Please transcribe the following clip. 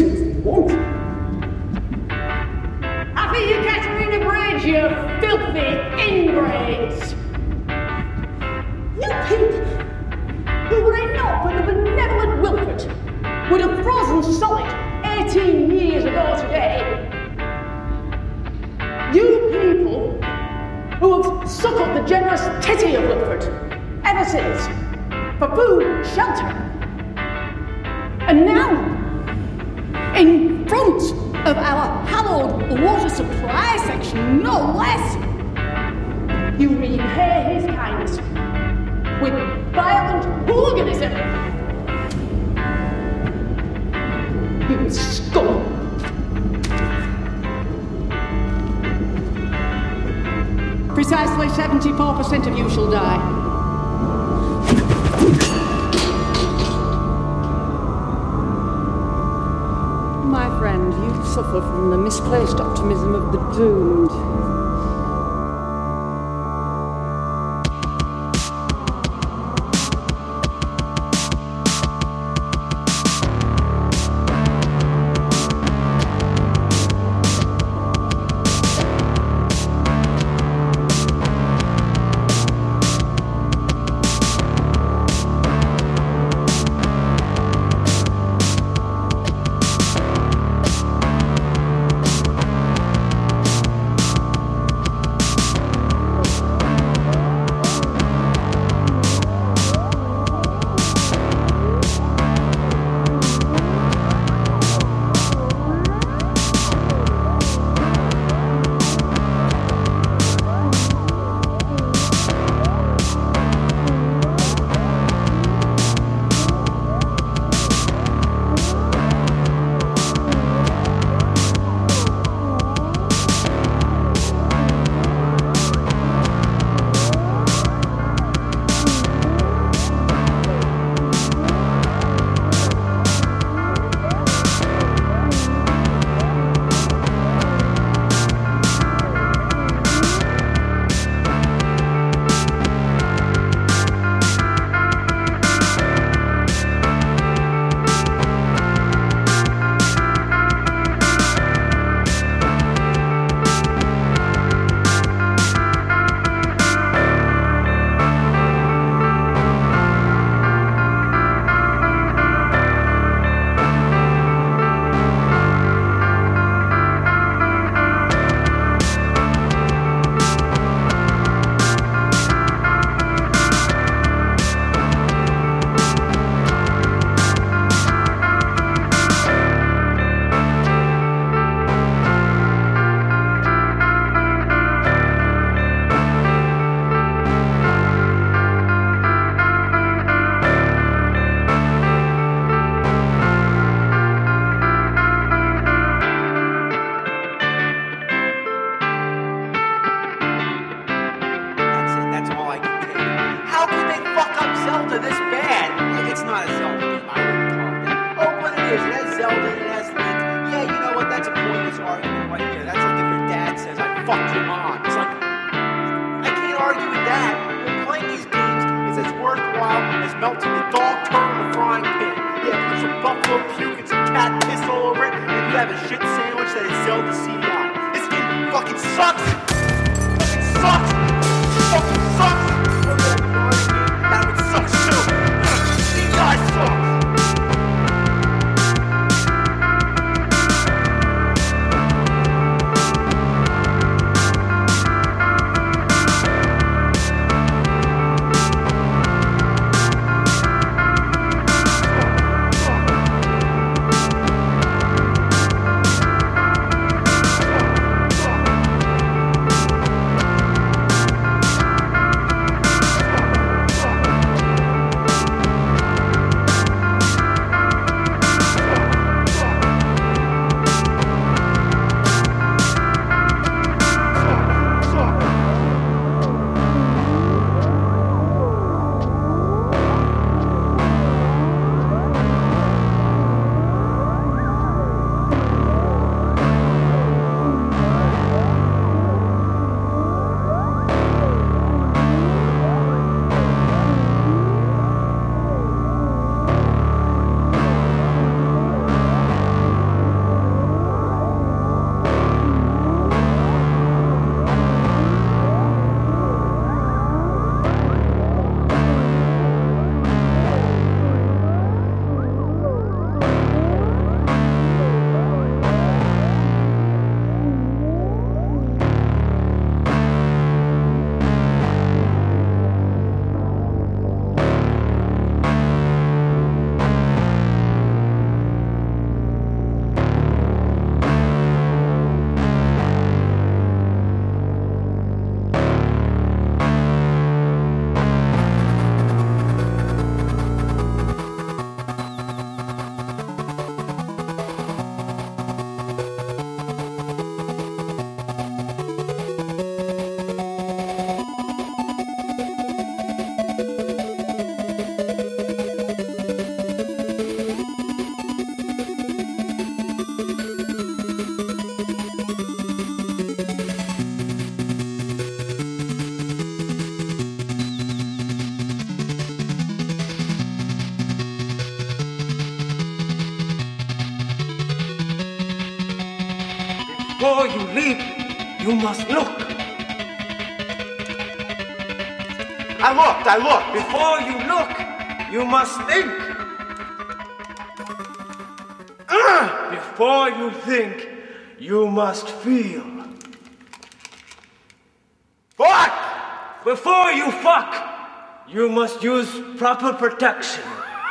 ratings they want. Happy Ekaterina Bridge, you filthy ingrates! You people, who were it not for the benevolent Wilford, would have frozen solid 18 years ago today. You people who have suckled the generous titty of Wilford ever since for food, shelter, and now, in front of our hallowed water supply section, no less, you repay his kindness with violent hooliganism. You scum! Precisely 74% of you shall die. Suffer from the misplaced optimism of the doomed. That's like if your dad says, "I fucked your mom." It's like I can't argue with that. But playing these games is as worthwhile as melting the dog turd in the frying pan. Yeah, put some buffalo puke and some cat piss all over it, and you have a shit sandwich that is Zelda CD-i. This game fucking sucks. Fucking sucks. Fucking sucks. Before you leap, you must look. I looked, I looked. Before you look, you must think. Ah! Before you think, you must feel. Fuck! Before you fuck, you must use proper protection.